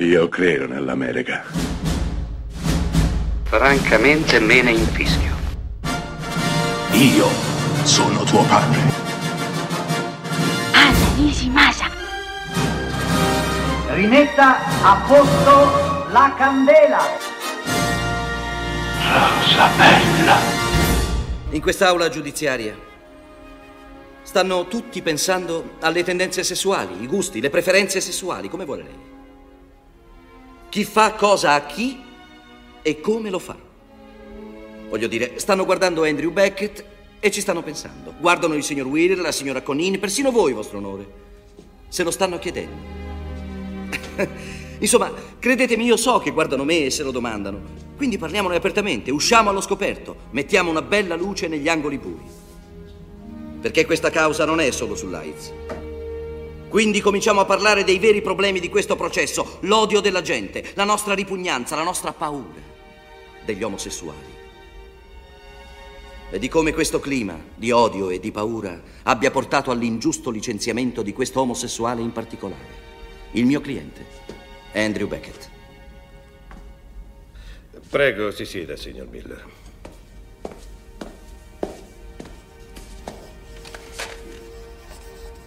Io credo nell'America. Francamente me ne infischio. Io sono tuo padre. Anna Nishimasa. Rimetta a posto la candela. Rosa bella. In quest'aula giudiziaria stanno tutti pensando alle tendenze sessuali, i gusti, le preferenze sessuali, come vuole lei. Chi fa cosa a chi e come lo fa. Voglio dire, stanno guardando Andrew Beckett e ci stanno pensando. Guardano il signor Wheeler, la signora Conini, persino voi, vostro onore. Se lo stanno chiedendo. Insomma, credetemi, io so che guardano me e se lo domandano. Quindi parliamone apertamente, usciamo allo scoperto, mettiamo una bella luce negli angoli bui. Perché questa causa non è solo sull'AIDS. Quindi cominciamo a parlare dei veri problemi di questo processo, l'odio della gente, la nostra ripugnanza, la nostra paura degli omosessuali. E di come questo clima di odio e di paura abbia portato all'ingiusto licenziamento di questo omosessuale in particolare, il mio cliente, Andrew Beckett. Prego, si sieda, signor Miller.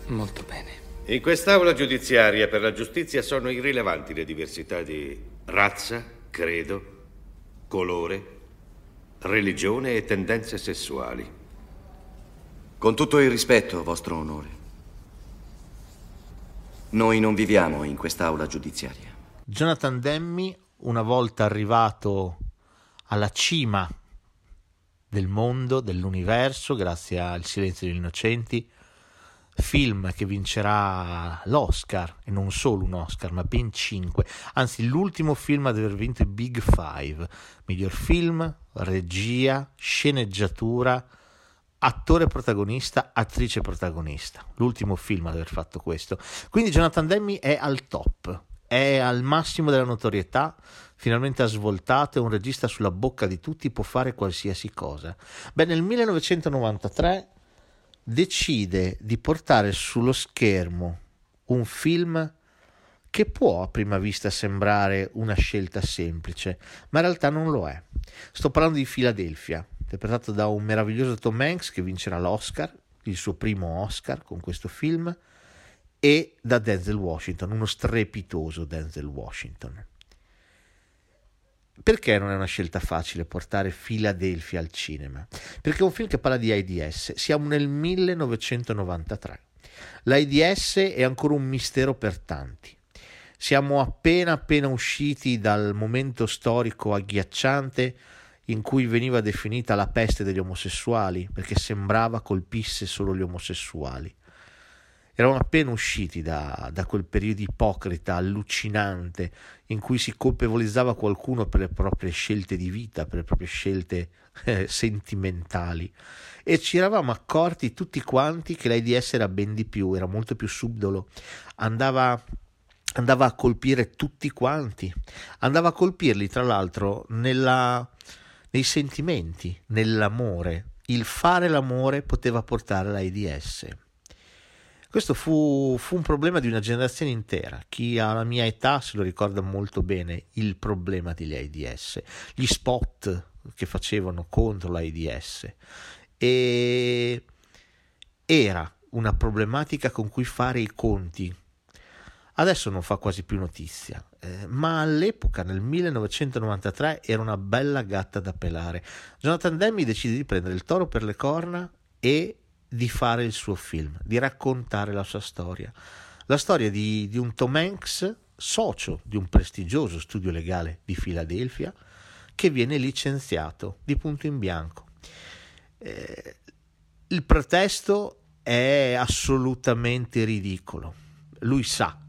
Molto bene. In quest'aula giudiziaria per la giustizia sono irrilevanti le diversità di razza, credo, colore, religione e tendenze sessuali. Con tutto il rispetto, vostro onore. Noi non viviamo in quest'aula giudiziaria. Jonathan Demme, una volta arrivato alla cima del mondo, dell'universo, grazie al Silenzio degli Innocenti, film che vincerà l'Oscar, e non solo un Oscar, ma ben cinque, anzi l'ultimo film ad aver vinto il Big Five, miglior film, regia, sceneggiatura, attore protagonista, attrice protagonista, l'ultimo film ad aver fatto questo. Quindi Jonathan Demme è al top, è al massimo della notorietà, finalmente ha svoltato, è un regista sulla bocca di tutti, può fare qualsiasi cosa. Beh, nel 1993 decide di portare sullo schermo un film che può a prima vista sembrare una scelta semplice, ma in realtà non lo è. Sto parlando di Philadelphia, interpretato da un meraviglioso Tom Hanks che vincerà l'Oscar, il suo primo Oscar con questo film, e da Denzel Washington, uno strepitoso Denzel Washington. Perché non è una scelta facile portare Philadelphia al cinema? Perché è un film che parla di AIDS, siamo nel 1993. L'AIDS è ancora un mistero per tanti. Siamo appena appena usciti dal momento storico agghiacciante in cui veniva definita la peste degli omosessuali, perché sembrava colpisse solo gli omosessuali. Eravamo appena usciti da, da, quel periodo ipocrita, allucinante, in cui si colpevolizzava qualcuno per le proprie scelte di vita, per le proprie scelte eh, sentimentali. E ci eravamo accorti tutti quanti che l'AIDS era ben di più, era molto più subdolo, andava, andava a colpire tutti quanti, andava a colpirli tra l'altro nella, nei sentimenti, nell'amore. Il fare l'amore poteva portare all'AIDS. Questo fu, fu, un problema di una generazione intera. Chi ha la mia età se lo ricorda molto bene il problema degli AIDS, gli spot che facevano contro l'AIDS. E era una problematica con cui fare i conti. Adesso non fa quasi più notizia, eh, ma all'epoca, nel 1993, era una bella gatta da pelare. Jonathan Demme decide di prendere il toro per le corna e di fare il suo film, di raccontare la sua storia. La storia di, di un Tom Hanks, socio di un prestigioso studio legale di Filadelfia, che viene licenziato di punto in bianco. Eh, il pretesto è assolutamente ridicolo. Lui sa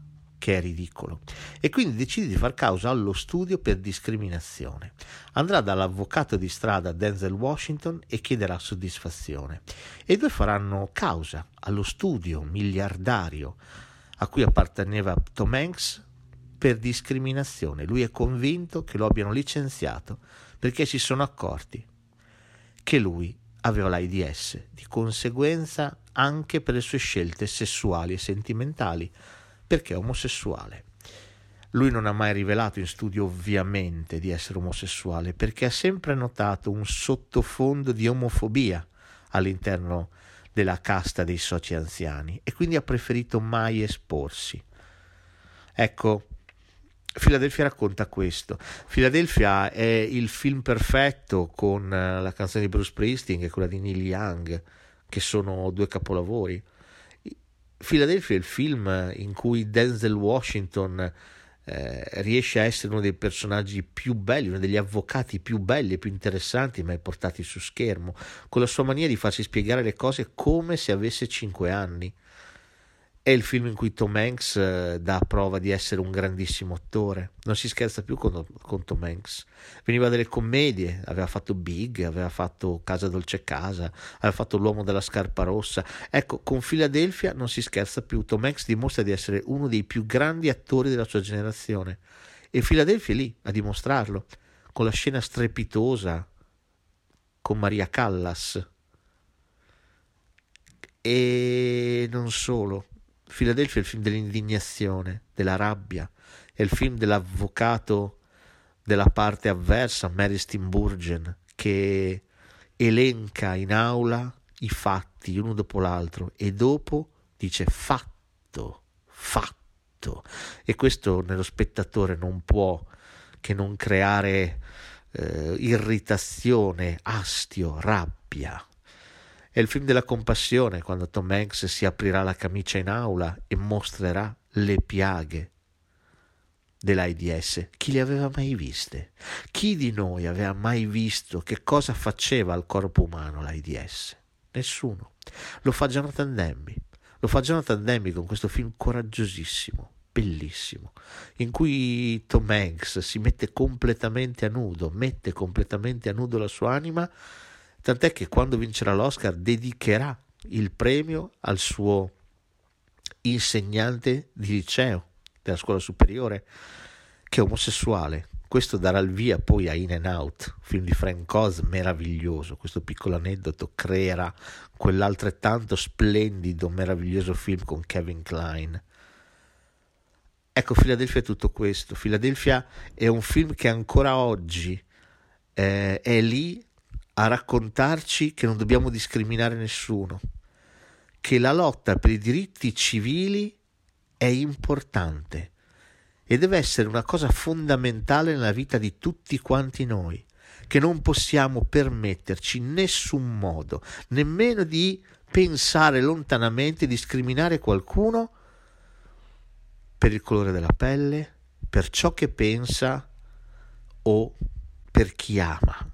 che è ridicolo e quindi decide di far causa allo studio per discriminazione. Andrà dall'avvocato di strada Denzel Washington e chiederà soddisfazione e i due faranno causa allo studio miliardario a cui apparteneva Tom Hanks per discriminazione. Lui è convinto che lo abbiano licenziato perché si sono accorti che lui aveva l'AIDS, di conseguenza anche per le sue scelte sessuali e sentimentali perché è omosessuale. Lui non ha mai rivelato in studio ovviamente di essere omosessuale perché ha sempre notato un sottofondo di omofobia all'interno della casta dei soci anziani e quindi ha preferito mai esporsi. Ecco, Philadelphia racconta questo. Philadelphia è il film perfetto con eh, la canzone di Bruce Springsteen e quella di Neil Young, che sono due capolavori. Philadelphia è il film in cui Denzel Washington eh, riesce a essere uno dei personaggi più belli, uno degli avvocati più belli e più interessanti mai portati su schermo, con la sua mania di farsi spiegare le cose come se avesse cinque anni. È il film in cui Tom Hanks eh, dà prova di essere un grandissimo attore. Non si scherza più con, con, Tom Hanks. Veniva dalle commedie, aveva fatto Big, aveva fatto Casa Dolce Casa, aveva fatto L'uomo della scarpa rossa. Ecco, con Philadelphia non si scherza più. Tom Hanks dimostra di essere uno dei più grandi attori della sua generazione. E Philadelphia è lì a dimostrarlo, con la scena strepitosa con Maria Callas. E non solo Philadelphia è il film dell'indignazione, della rabbia, è il film dell'avvocato della parte avversa, Mary Steenburgen, che elenca in aula i fatti uno dopo l'altro e dopo dice fatto, fatto. E questo nello spettatore non può che non creare eh, irritazione, astio, rabbia. È il film della compassione, quando Tom Hanks si aprirà la camicia in aula e mostrerà le piaghe dell'AIDS. Chi le aveva mai viste? Chi di noi aveva mai visto che cosa faceva al corpo umano l'AIDS? Nessuno. Lo fa Jonathan Demme. Lo fa Jonathan Demme con questo film coraggiosissimo, bellissimo, in cui Tom Hanks si mette completamente a nudo, mette completamente a nudo la sua anima tant'è che quando vincerà l'Oscar dedicherà il premio al suo insegnante di liceo della scuola superiore che è omosessuale. Questo darà il via poi a In and Out, film di Frank Oz meraviglioso. Questo piccolo aneddoto creerà quell'altrettanto splendido, meraviglioso film con Kevin Klein. Ecco, Philadelphia è tutto questo. Philadelphia è un film che ancora oggi eh, è lì a raccontarci che non dobbiamo discriminare nessuno, che la lotta per i diritti civili è importante e deve essere una cosa fondamentale nella vita di tutti quanti noi, che non possiamo permetterci in nessun modo, nemmeno di pensare lontanamente, discriminare qualcuno per il colore della pelle, per ciò che pensa o per chi ama.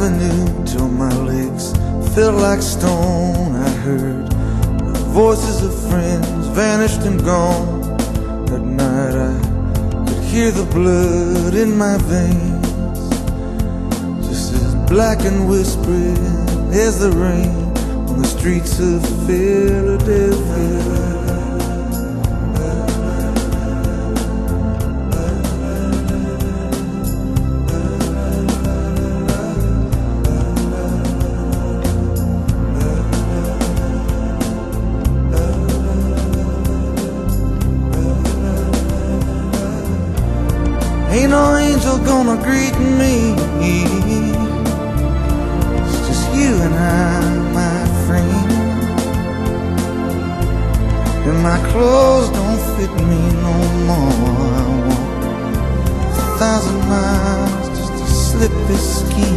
Avenue till my legs felt like stone. I heard the voices of friends vanished and gone. That night I could hear the blood in my veins, just as black and whispering as the rain on the streets of Philadelphia. Ain't no angel gonna greet me. It's just you and I, my friend. And my clothes don't fit me no more. I walk a thousand miles just to slip this skin.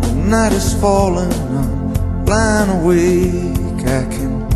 The night is falling, I'm blind awake. I can